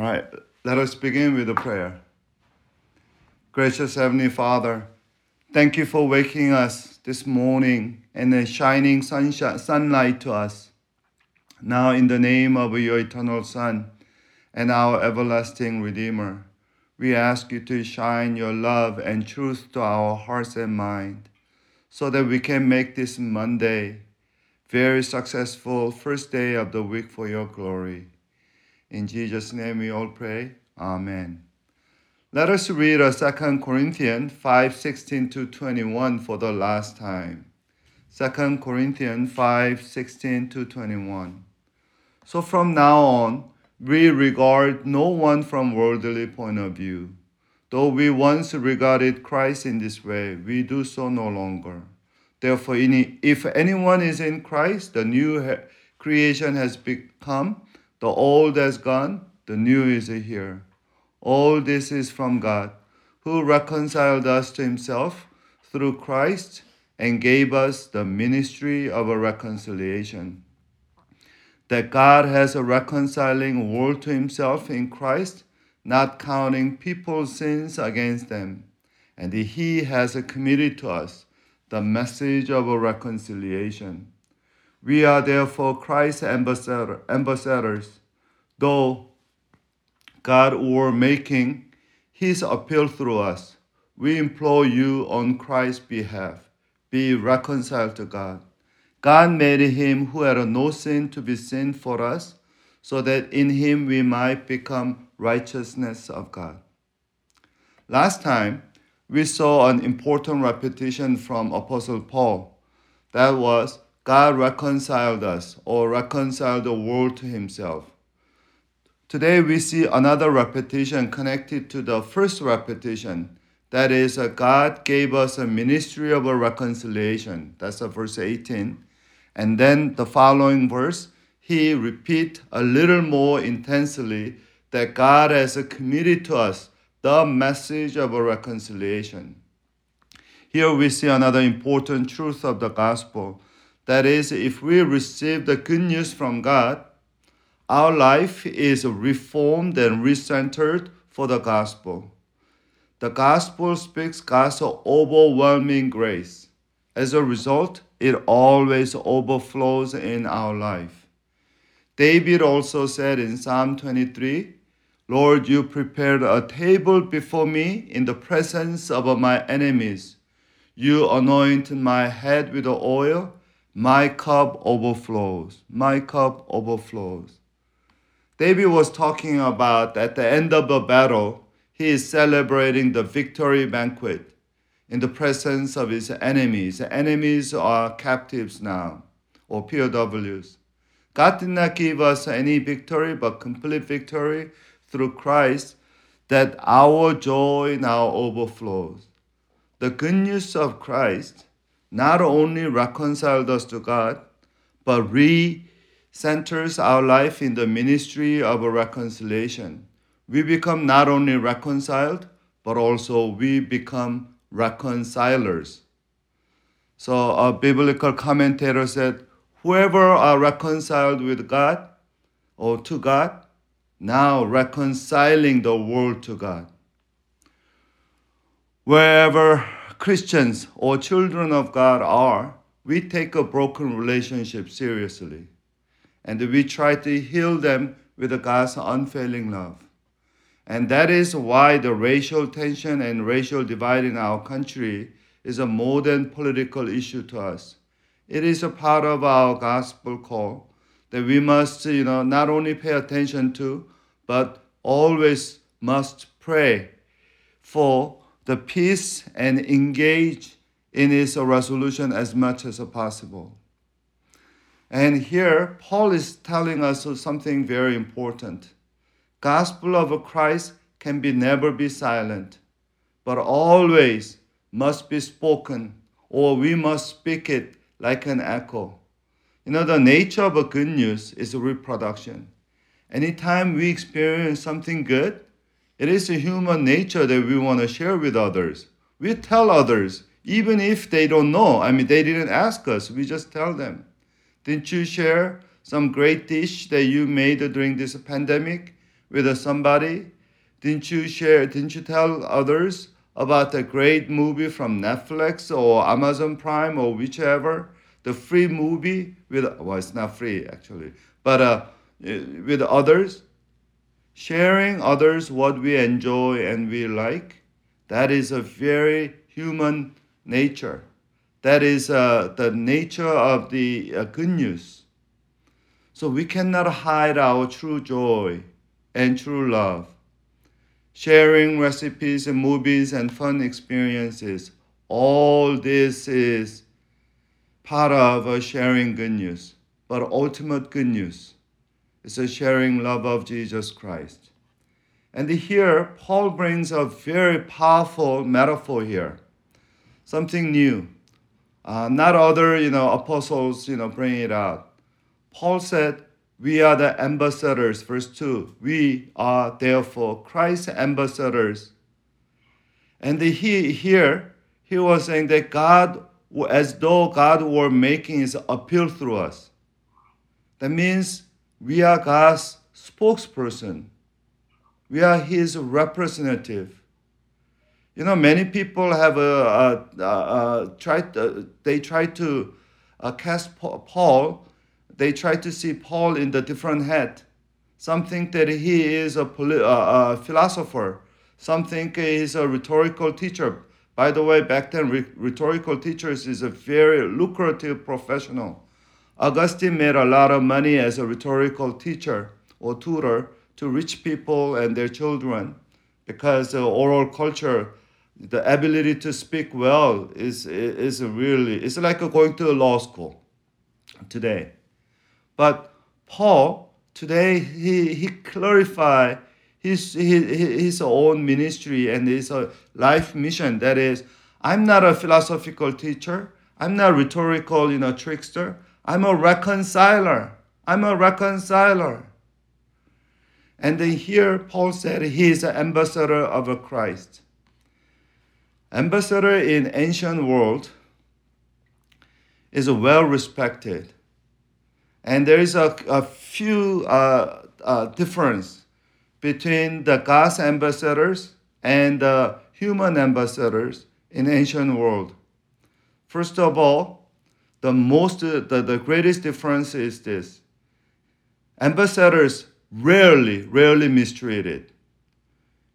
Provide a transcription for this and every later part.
All right, let us begin with a prayer. Gracious Heavenly Father, thank you for waking us this morning and the shining sunshine, sunlight to us. Now, in the name of your eternal Son and our everlasting Redeemer, we ask you to shine your love and truth to our hearts and mind so that we can make this Monday very successful first day of the week for your glory. In Jesus' name we all pray. Amen. Let us read 2 Corinthians 5 16 to 21 for the last time. 2 Corinthians 5 16 to 21. So from now on, we regard no one from worldly point of view. Though we once regarded Christ in this way, we do so no longer. Therefore, if anyone is in Christ, the new creation has become the old has gone, the new is here. All this is from God, who reconciled us to himself through Christ and gave us the ministry of a reconciliation. That God has a reconciling world to himself in Christ, not counting people's sins against them. And he has committed to us the message of a reconciliation. We are therefore Christ's ambassador, ambassadors, though God were making his appeal through us. We implore you on Christ's behalf, be reconciled to God. God made him who had no sin to be sin for us, so that in him we might become righteousness of God. Last time, we saw an important repetition from Apostle Paul. That was God reconciled us or reconciled the world to himself. Today we see another repetition connected to the first repetition. That is, uh, God gave us a ministry of a reconciliation. That's uh, verse 18. And then the following verse, he repeat a little more intensely that God has committed to us the message of a reconciliation. Here we see another important truth of the gospel that is, if we receive the good news from God, our life is reformed and recentered for the gospel. The gospel speaks God's overwhelming grace. As a result, it always overflows in our life. David also said in Psalm 23 Lord, you prepared a table before me in the presence of my enemies. You anoint my head with oil my cup overflows. My cup overflows. David was talking about at the end of the battle, he is celebrating the victory banquet in the presence of his enemies. Enemies are captives now, or POWs. God did not give us any victory, but complete victory through Christ, that our joy now overflows. The good news of Christ not only reconciled us to God, but re-centers our life in the ministry of reconciliation. We become not only reconciled, but also we become reconcilers. So a biblical commentator said, whoever are reconciled with God or to God, now reconciling the world to God. Wherever Christians or children of God are, we take a broken relationship seriously. And we try to heal them with God's unfailing love. And that is why the racial tension and racial divide in our country is a modern political issue to us. It is a part of our gospel call that we must, you know, not only pay attention to, but always must pray for the peace and engage in its resolution as much as possible. And here, Paul is telling us something very important. Gospel of Christ can be never be silent, but always must be spoken, or we must speak it like an echo. You know, the nature of a good news is reproduction. Anytime we experience something good, it is a human nature that we want to share with others. We tell others, even if they don't know. I mean, they didn't ask us, we just tell them. Didn't you share some great dish that you made during this pandemic? with somebody? Didn't you share, didn't you tell others about a great movie from Netflix or Amazon Prime or whichever? The free movie with, well, it's not free actually, but uh, with others? Sharing others what we enjoy and we like, that is a very human nature. That is uh, the nature of the uh, good news. So we cannot hide our true joy and true love. Sharing recipes and movies and fun experiences, all this is part of a sharing good news. But ultimate good news is a sharing love of Jesus Christ. And here, Paul brings a very powerful metaphor here, something new. Uh, not other, you know, apostles, you know, bring it out. Paul said, we are the ambassadors, verse 2. We are therefore Christ's ambassadors. And he, here, he was saying that God, as though God were making his appeal through us. That means we are God's spokesperson. We are his representative. You know, many people have a, a, a, a tried. Uh, they try to uh, cast Paul they try to see Paul in the different hat. Some think that he is a, poli- uh, a philosopher. Some think he is a rhetorical teacher. By the way, back then, re- rhetorical teachers is a very lucrative professional. Augustine made a lot of money as a rhetorical teacher or tutor to rich people and their children because the oral culture, the ability to speak well is, is really, it's like going to a law school today. But Paul, today, he, he clarified his, his, his own ministry and his uh, life mission. That is, I'm not a philosophical teacher. I'm not rhetorical, you know, trickster. I'm a reconciler. I'm a reconciler. And then here Paul said he is an ambassador of Christ. Ambassador in ancient world is well respected. And there is a, a few uh, uh, difference between the God's ambassadors and the human ambassadors in ancient world. First of all, the most the, the greatest difference is this. Ambassadors rarely, rarely mistreated.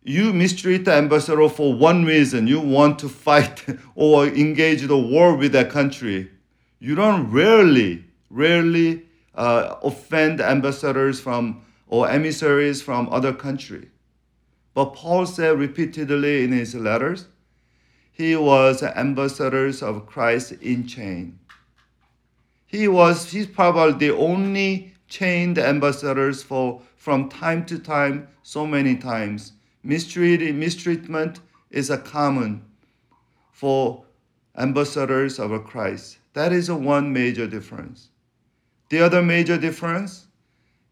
You mistreat the ambassador for one reason. You want to fight or engage the war with that country. You don't rarely, rarely uh, offend ambassadors from or emissaries from other country. But Paul said repeatedly in his letters, he was ambassadors of Christ in chain. He was he's probably the only chained ambassadors for from time to time, so many times. Mistreat, mistreatment is a common for ambassadors of Christ. That is one major difference. The other major difference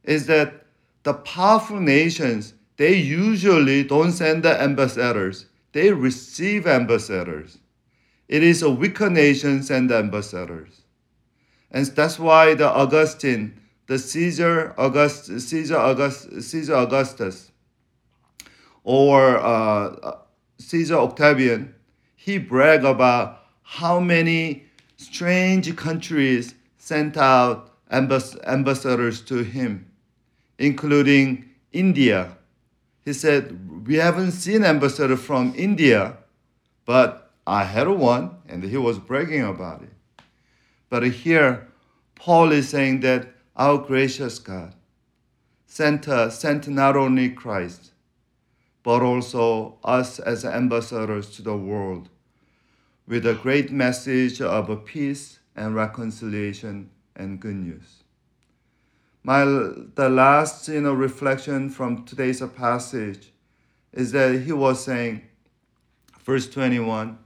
is that the powerful nations, they usually don't send the ambassadors, they receive ambassadors. It is a weaker nation send ambassadors. And that's why the Augustine, the Caesar August, Caesar August, Caesar Augustus, or uh, Caesar Octavian, he bragged about how many strange countries sent out ambass- ambassadors to him, including India. He said, We haven't seen ambassador from India, but I had one, and he was bragging about it. But here, Paul is saying that our gracious God sent, us, sent not only Christ, but also us as ambassadors to the world with a great message of peace and reconciliation and good news. My the last you know reflection from today's passage is that he was saying, verse 21,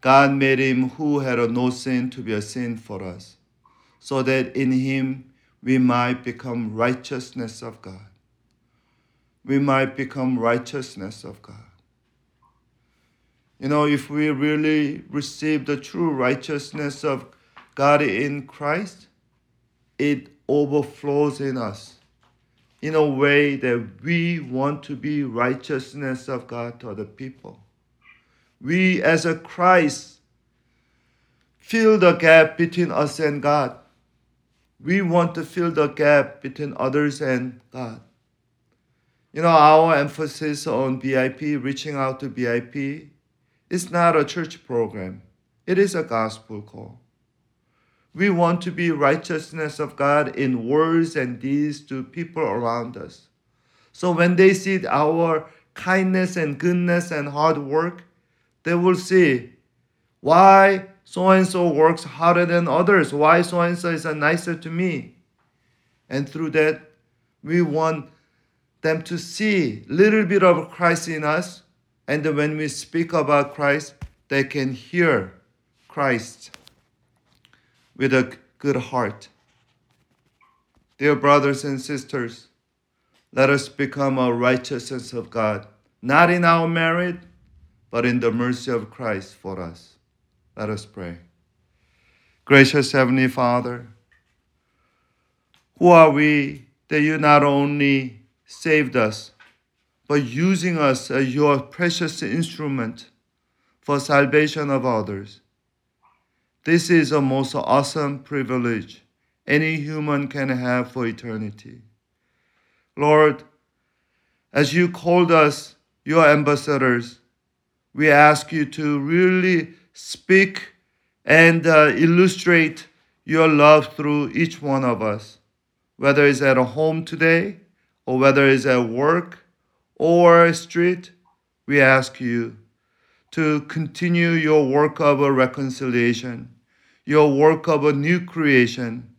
God made him who had no sin to be a sin for us, so that in him we might become righteousness of God. We might become righteousness of God. You know, if we really receive the true righteousness of God in Christ, it overflows in us. in a way that we want to be righteousness of God to other people. We as a Christ fill the gap between us and God. We want to fill the gap between others and God. You know, our emphasis on BIP, reaching out to BIP, is not a church program. It is a gospel call. We want to be righteousness of God in words and deeds to people around us. So when they see our kindness and goodness and hard work, they will see why so and so works harder than others, why so and so is nicer to me. And through that, we want them to see little bit of Christ in us. And when we speak about Christ, they can hear Christ with a good heart. Dear brothers and sisters, let us become a righteousness of God, not in our merit, but in the mercy of Christ for us. Let us pray. Gracious Heavenly Father, who are we that you not only saved us, but using us as your precious instrument for salvation of others? This is a most awesome privilege any human can have for eternity. Lord, as you called us your ambassadors, we ask you to really speak and uh, illustrate your love through each one of us, whether it's at home today, or whether it's at work or a street. We ask you to continue your work of a reconciliation your work of a new creation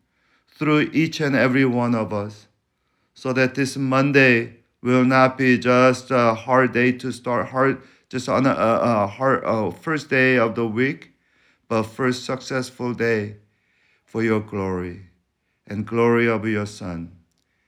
through each and every one of us, so that this Monday will not be just a hard day to start hard, just on a, a hard first day of the week, but first successful day for your glory and glory of your Son.